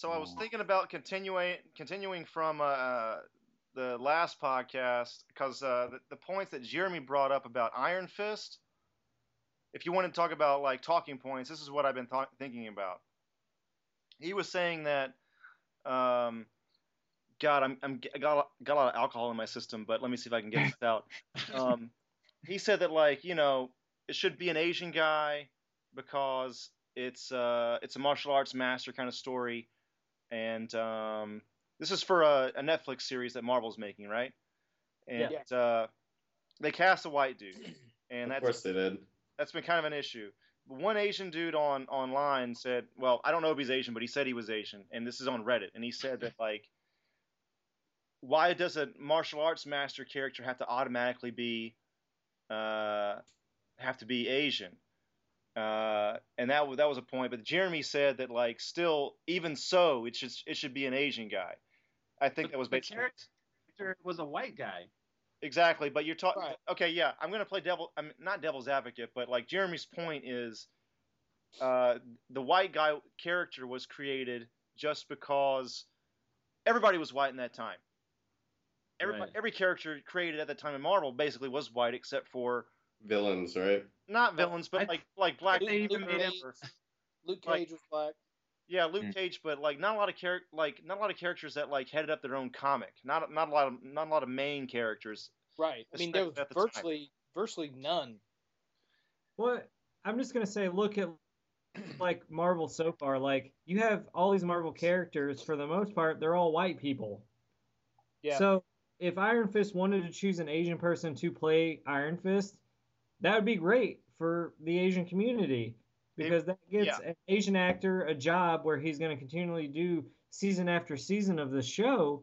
So I was thinking about continuing continuing from uh, the last podcast because uh, the, the points that Jeremy brought up about Iron Fist. If you want to talk about like talking points, this is what I've been th- thinking about. He was saying that, um, God, I'm, I'm I got a- got a lot of alcohol in my system, but let me see if I can get this out. Um, he said that like you know it should be an Asian guy because it's uh it's a martial arts master kind of story and um, this is for a, a Netflix series that Marvel's making, right? And uh, they cast a white dude, and of that's course they did. that's been kind of an issue. One Asian dude on online said, well, I don't know if he's Asian, but he said he was Asian, and this is on Reddit, and he said that like, why does a martial arts master character have to automatically be, uh, have to be Asian? Uh, and that that was a point. But Jeremy said that like, still, even so, it should it should be an Asian guy. I think But that was the basically character was a white guy. Exactly, but you're talking. Right. Okay, yeah, I'm gonna play devil. I'm not devil's advocate, but like Jeremy's point is, uh, the white guy character was created just because everybody was white in that time. Everybody, Right. every character created at the time in Marvel basically was white, except for Villains, right? not villains, but I- like like Black. They even Panther. made- Luke Like- Cage was black. Yeah, Luke Mm. Cage, but like not a lot of char- like not a lot of characters that like headed up their own comic. Not not a lot of not a lot of main characters. Right. I mean, there was Especially at the time. virtually virtually none. What I'm just gonna say, look at like Marvel so far. Like you have all these Marvel characters. For the most part, they're all white people. Yeah. So if Iron Fist wanted to choose an Asian person to play Iron Fist, that would be great for the Asian community because that gets yeah. an Asian actor a job where he's going to continually do season after season of the show,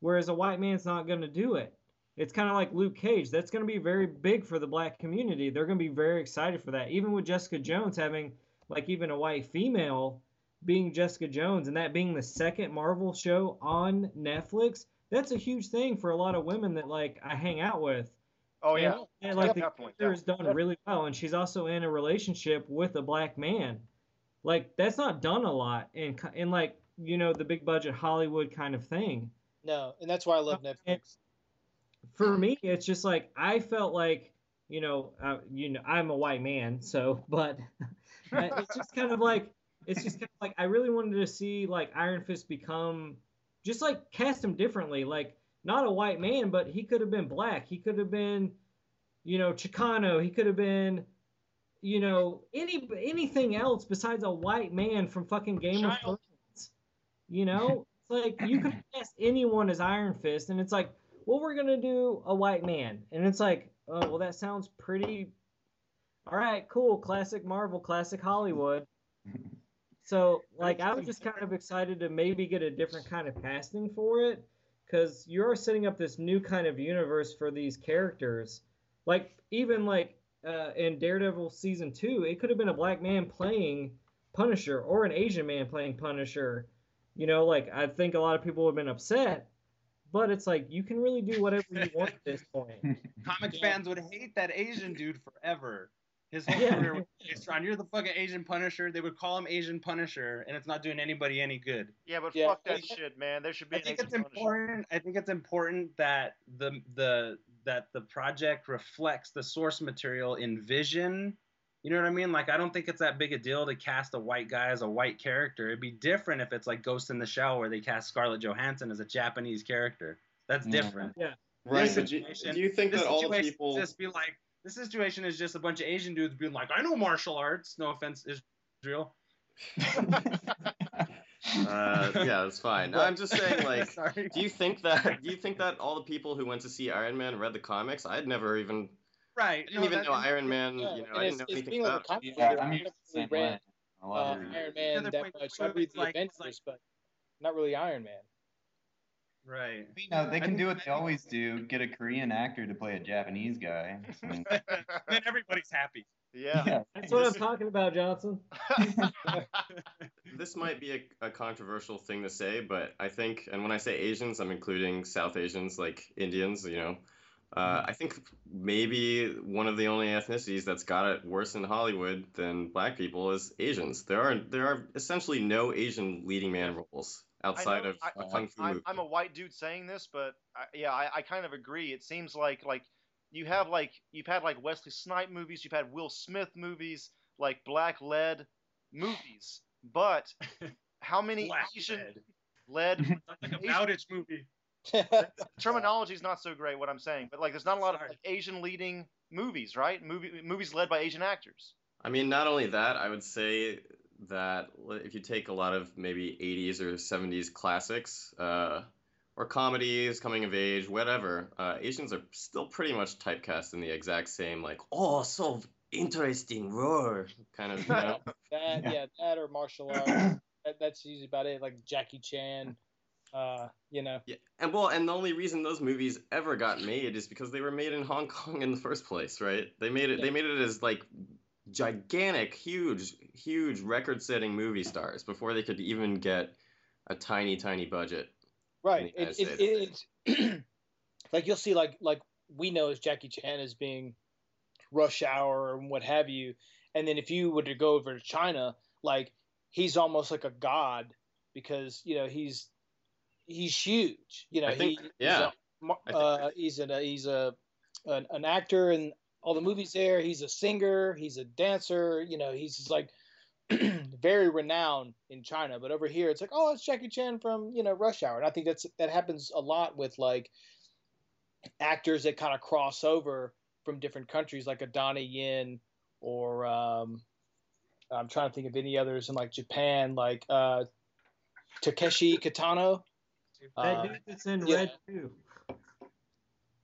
whereas a white man's not going to do it. It's kind of like Luke Cage. That's going to be very big for the black community. They're going to be very excited for that. Even with Jessica Jones having like even a white female being Jessica Jones and that being the second Marvel show on Netflix, that's a huge thing for a lot of women that like I hang out with. Oh yeah, And, and, like the Definitely, character is done definitely. really well, and she's also in a relationship with a black man. Like that's not done a lot in co- in like you know the big budget Hollywood kind of thing. No, and that's why I love And- Netflix. For me, it's just like I felt like you know, uh, you know, I'm a white man, so but it's just kind of like it's just kind of like I really wanted to see like Iron Fist become just like cast him differently, like not a white man, but he could have been black. He could have been, you know, Chicano. He could have been, you know, any anything else besides a white man from fucking Game of Thrones. You know, it's like you could cast anyone as Iron Fist, and it's like, well, we're gonna do a white man, and it's like, oh, well, that sounds pretty. All right, cool, classic Marvel, classic Hollywood. So, like, I was just kind of excited to maybe get a different kind of casting for it, because you're setting up this new kind of universe for these characters. Like, even like uh, in Daredevil season two, it could have been a black man playing Punisher or an Asian man playing Punisher. You know, like I think a lot of people would have been upset, but it's like you can really do whatever you want at this point. Comic Yeah. fans would hate that Asian dude forever. His whole Yeah. career was based around you're the fucking Asian Punisher. They would call him Asian Punisher, and it's not doing anybody any good. Yeah, but Yeah, fuck that think- shit, man. There should be I an think Asian it's Punisher. important. I think it's important that the the that the project reflects the source material in Vision. You know what I mean? Like I don't think it's that big a deal to cast a white guy as a white character. It'd be different if it's like Ghost in the Shell where they cast Scarlett Johansson as a Japanese character. That's different. Yeah. different. Right. Do, situation- do you think This that all the people? just be like this situation is just a bunch of Asian dudes being like, I know martial arts. No offense, Israel. Uh, yeah, that's fine. I'm just saying, like, Sorry. do you think that? Do you think that all the people who went to see Iron Man read the comics? I'd never even. right? I didn't even know Iron Man. Yeah, you know, and I it's, didn't know it's anything being like a about. it. comic yeah, book. I'm I used never to the really same way. read A uh, lot Iron Man that point- much. I read the like- it's Avengers, but not really Iron Man. Right. You know, they can do what they always do: get a Korean actor to play a Japanese guy. So, Then everybody's happy. yeah. yeah. That's what I'm talking about, Johnson. This might be a, a controversial thing to say, but I think, and when I say Asians, I'm including South Asians like Indians. You know, uh, I think maybe one of the only ethnicities that's got it worse in Hollywood than black people is Asians. There are there are essentially no Asian leading man roles outside know, of I- kung fu I'm. I'm a white dude saying this, but I, yeah, I, I kind of agree. It seems like like you have like you've had like Wesley Snipe movies, you've had Will Smith movies, like black Lead movies, but how many Black Asian Lead. led like a Bowditch movie. terminology is not so great what I'm saying, but like there's not a lot of like, Asian leading movies, right? Movie movies led by Asian actors. I mean, not only that, I would say that if you take a lot of maybe 80s or 70s classics, uh, or comedies, coming of age, whatever, uh, Asians are still pretty much typecast in the exact same, like, oh, so interesting, roar, kind of, you know? That Yeah. yeah, that or martial arts. that, that's usually about it. Like Jackie Chan. Uh, you know. Yeah, and well, and the only reason those movies ever got made is because they were made in Hong Kong in the first place, right? They made it. They made it as like gigantic, huge, huge record-setting movie stars before they could even get a tiny, tiny budget. Right. the It, it, it's like you'll see like like we know as Jackie Chan as being Rush Hour and what have you, and then if you were to go over to China, like he's almost like a god because you know he's he's huge. You know I think- he, yeah. He's a, mar- I think- uh, he's an he's a an, an actor in all the movies there. He's a singer. He's a dancer. You know he's like very renowned in China, but over here it's like, oh, it's Jackie Chan from you know Rush Hour, and I think that's that happens a lot with like actors that kind of cross over from different countries, like a Donnie Yen, or um, I'm trying to think of any others in like Japan, like uh, Takeshi Kitano. That Uh, dude that's in yeah. Red too.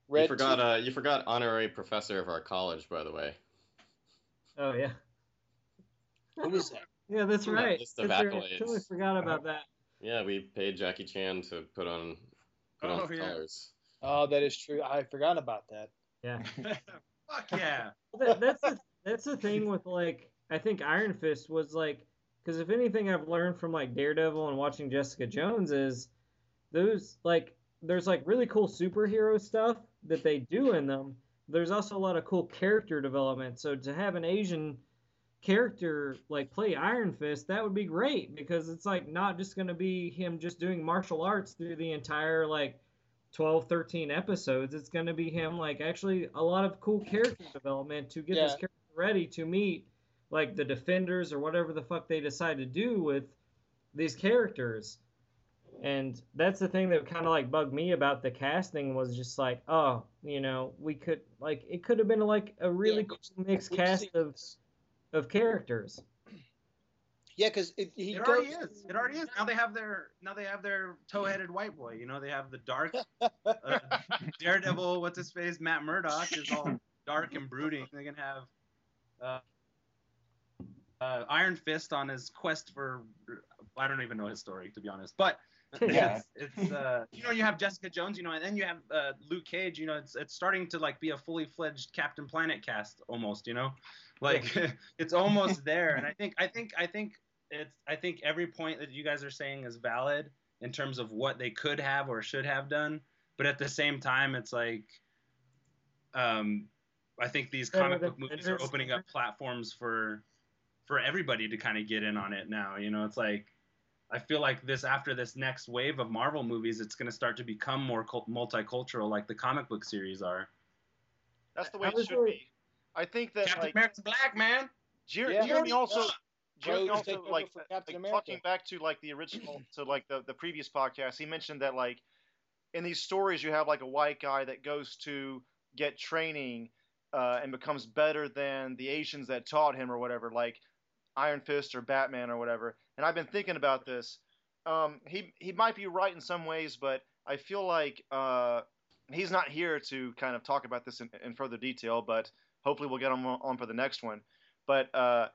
Red you forgot. Uh, you forgot honorary professor of our college, by the way. Oh yeah. Who was that? Yeah, that's From that right. list of That's right. I accolades. totally forgot about uh-huh. that. Yeah, we paid Jackie Chan to put on put Oh, on the yeah. colors. Oh, that is true. I forgot about that. Yeah. Fuck yeah. That, that's the, that's the thing with like I think Iron Fist was like because if anything I've learned from like Daredevil and watching Jessica Jones is those like there's like really cool superhero stuff that they do in them. There's also a lot of cool character development. So to have an Asian character like play Iron Fist, that would be great because it's like not just going to be him just doing martial arts through the entire like 12, 13 episodes, it's going to be him like actually a lot of cool character development to get this character ready to meet like the defenders or whatever the fuck they decide to do with these characters. And that's the thing that kind of like bugged me about the casting was just like, oh, you know, we could like it could have been like a really Yeah, cool mixed cast of. Of characters. Yeah, because he It goes. already is. It already is. Now they have their now they have their tow-headed white boy. You know, they have the dark uh, Daredevil. What's his face? Matt Murdock is all dark and brooding. They can have uh, uh, Iron Fist on his quest for. I don't even know his story to be honest, but Yeah. it's, it's uh, you know you have Jessica Jones, you know, and then you have uh, Luke Cage. You know, it's it's starting to like be a fully fledged Captain Planet cast almost. You know, like it's almost there, and I think I think I think it's I think every point that you guys are saying is valid in terms of what they could have or should have done, but at the same time, it's like, um, I think these Yeah, comic the- book movies are opening up platforms for for everybody to kind of get in on it now. You know, it's like I feel like this after this next wave of Marvel movies, it's going to start to become more cult- multicultural, like the comic book series are. That's the way I it was should really- be. I think that Captain like America's black man. Jer- Yeah. Jeremy also Jeremy Rose also like, like talking back to like the original to like the, the previous podcast he mentioned that like in these stories you have like a white guy that goes to get training uh, and becomes better than the Asians that taught him or whatever like Iron Fist or Batman or whatever and I've been thinking about this um, he he might be right in some ways but I feel like uh, he's not here to kind of talk about this in, in further detail but hopefully we'll get him on, on for the next one but uh,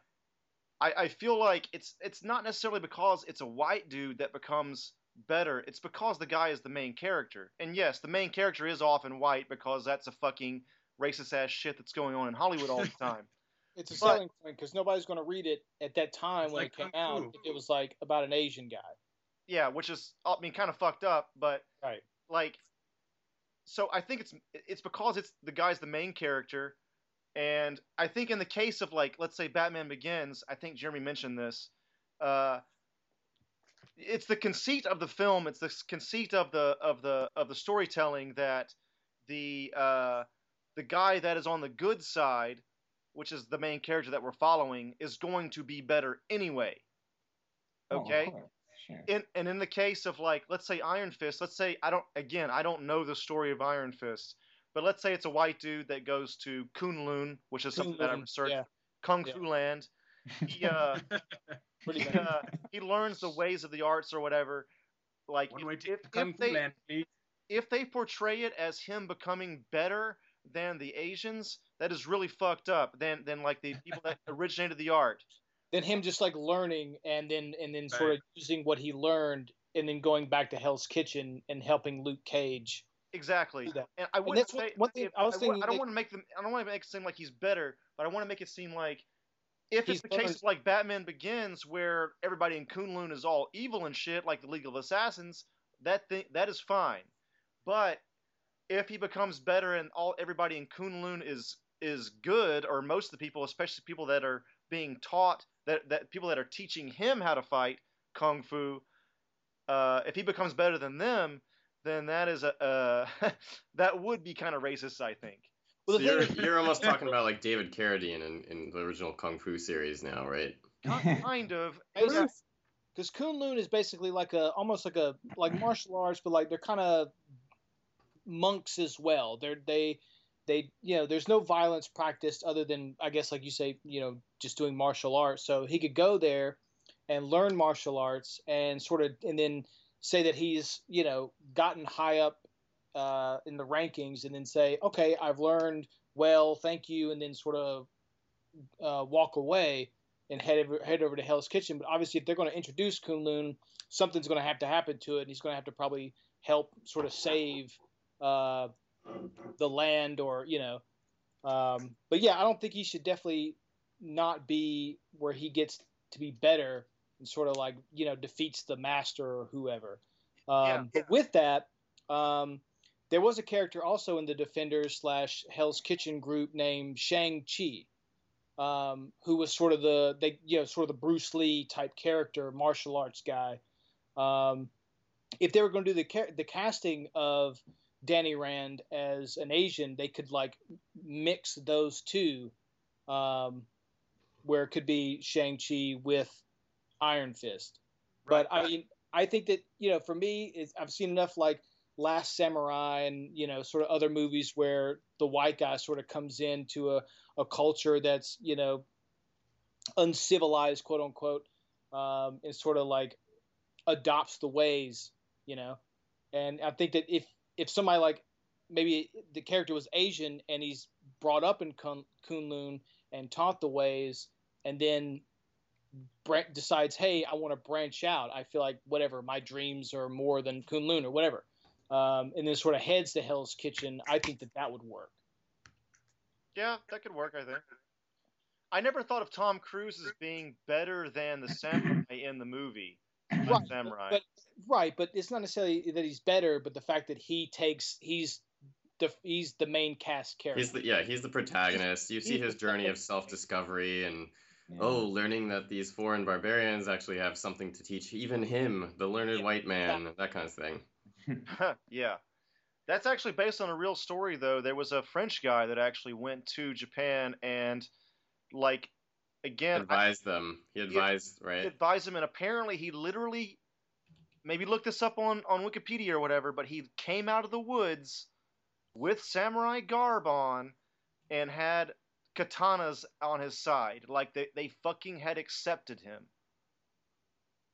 I, I feel like it's it's not necessarily because it's a white dude that becomes better. It's because the guy is the main character. And yes, the main character is often white because that's a fucking racist ass shit that's going on in Hollywood all the time. It's a But- selling point because nobody's going to read it at that time when like it came Kung out. Fu. If it was like about an Asian guy. yeah, which is I mean kind of fucked up, but Right. like so I think it's it's because it's the guy's the main character and I think in the case of like let's say Batman Begins, I think Jeremy mentioned this uh it's the conceit of the film, it's the conceit of the of the of the storytelling that the uh the guy that is on the good side, which is the main character that we're following, is going to be better anyway. Oh, Okay? course, sure. in and in the case of like let's say Iron Fist, let's say I don't again I don't know the story of Iron Fist, but let's say it's a white dude that goes to Kunlun, which is something that I Kunlun, researched, yeah. Kung yeah. Fu Land. He uh, he, uh, he learns the ways of the arts or whatever. Like One if, way to if, Kung if Fu they Land, if they portray it as him becoming better than the Asians, that is really fucked up. Than than like the people that originated the art. Then him just like learning and then and then sort of using what he learned and then going back to Hell's Kitchen and helping Luke Cage. Exactly. And I wouldn't say one thing if- I was I, thinking, I don't like- want to make them. I don't want to make it seem like he's better, but I want to make it seem like if it's the case of like Batman Begins, where everybody in Kunlun is all evil and shit, like the League of Assassins, that thing that is fine. But if he becomes better and all everybody in Kunlun is is good, or most of the people, especially people that are being taught that that people that are teaching him how to fight kung fu, uh, if he becomes better than them, then that is a uh, that would be kind of racist, I think. Well, So you're, you're almost talking about like David Carradine in, in the original Kung Fu series now, right? Kind of. Basically, because Kunlun is basically like a almost like a like martial arts, but like they're kind of monks as well. They're they they you know there's no violence practiced other than I guess like you say you know just doing martial arts. So he could go there and learn martial arts and sort of and then say that he's you know gotten high up uh, in the rankings and then say okay I've learned well thank you and then sort of uh, walk away and head over, head over to Hell's Kitchen. But obviously, if they're going to introduce Kunlun, something's going to have to happen to it, and he's going to have to probably help sort of save uh, the land, or you know. Um, but yeah, I don't think he should definitely not be where he gets to be better and sort of like you know defeats the master or whoever. Um, Yeah. But with that, um, there was a character also in the Defenders slash Hell's Kitchen group named Shang Chi um, who was sort of the they you know sort of the Bruce Lee type character, martial arts guy. Um, if they were going to do the the casting of Danny Rand as an Asian, they could like mix those two, um, where it could be Shang Chi with Iron Fist. But I mean, I think that you know, for me, it's, I've seen enough like Last Samurai and you know, sort of other movies where the white guy sort of comes into a, a culture that's you know uncivilized, quote unquote, um, and sort of like adopts the ways, you know. And I think that if if somebody like maybe the character was Asian and he's brought up in Kun- Kunlun and taught the ways, and then decides, hey, I want to branch out. I feel like whatever my dreams are more than Kunlun or whatever, um, and then sort of heads to Hell's Kitchen. I think that that would work. Yeah, that could work. I think. I never thought of Tom Cruise as being better than the samurai in the movie. Right, Samurai. But right, but it's not necessarily that he's better, but the fact that he takes he's the he's the main cast character. He's the yeah, he's the protagonist. You see his journey of self-discovery and Yeah. oh, learning that these foreign barbarians actually have something to teach even him, the learned Yeah, white man, that kind of thing. yeah. That's actually based on a real story, though. There was a French guy that actually went to Japan and, like, again, I Advised them. He advised, right? He advised him, and apparently he literally, maybe look this up on, on Wikipedia or whatever, but he came out of the woods with samurai garb on and had katanas on his side. Like, they, they fucking had accepted him.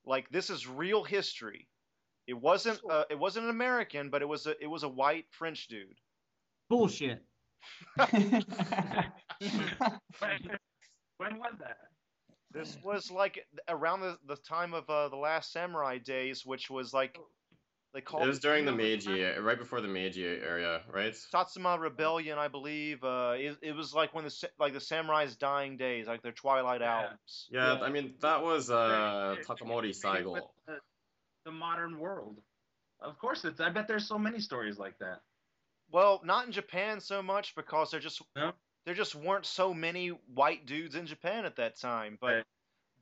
Like, this is real history. It wasn't uh, it wasn't an American, but it was a it was a white French dude. Bullshit. when was that? This was like around the, the time of uh, the last samurai days, which was like they called It was during the Meiji, right before the Meiji era, right? Satsuma Rebellion, I believe. Uh, it, it was like when the like the samurai's dying days, like their twilight Yeah. hours. Yeah, Yeah. I mean that was uh, It- Takamori Saigo. The, the modern world. Of course, it's. I bet there's so many stories like that. Well, not in Japan so much because there just No? there just weren't so many white dudes in Japan at that time. But Right.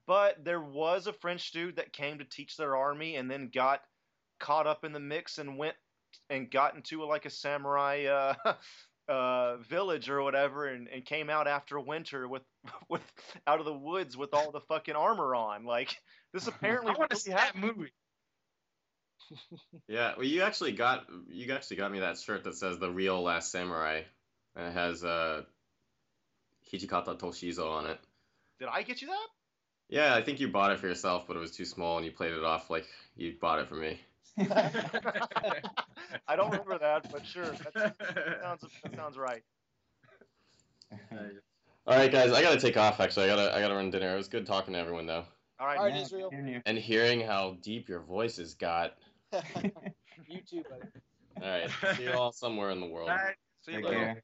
but there was a French dude that came to teach their army and then got caught up in the mix and went and got into like a samurai uh, uh, village or whatever and, and came out after winter with with out of the woods with all the fucking armor on. Like this apparently I want to see that movie. Yeah, well, you actually got you actually got me that shirt that says the real Last Samurai, and it has uh, Hijikata Toshizo on it. Did I get you that? Yeah, I think you bought it for yourself, but it was too small, and you played it off like you bought it for me. I don't remember that, but sure. That sounds that sounds right. All right, guys, I gotta take off. Actually, I gotta I gotta run dinner. It was good talking to everyone though, All right. All right, Israel. and hearing how deep your voices got. you too, buddy. All right, see you all somewhere in the world. Bye. See you Take later.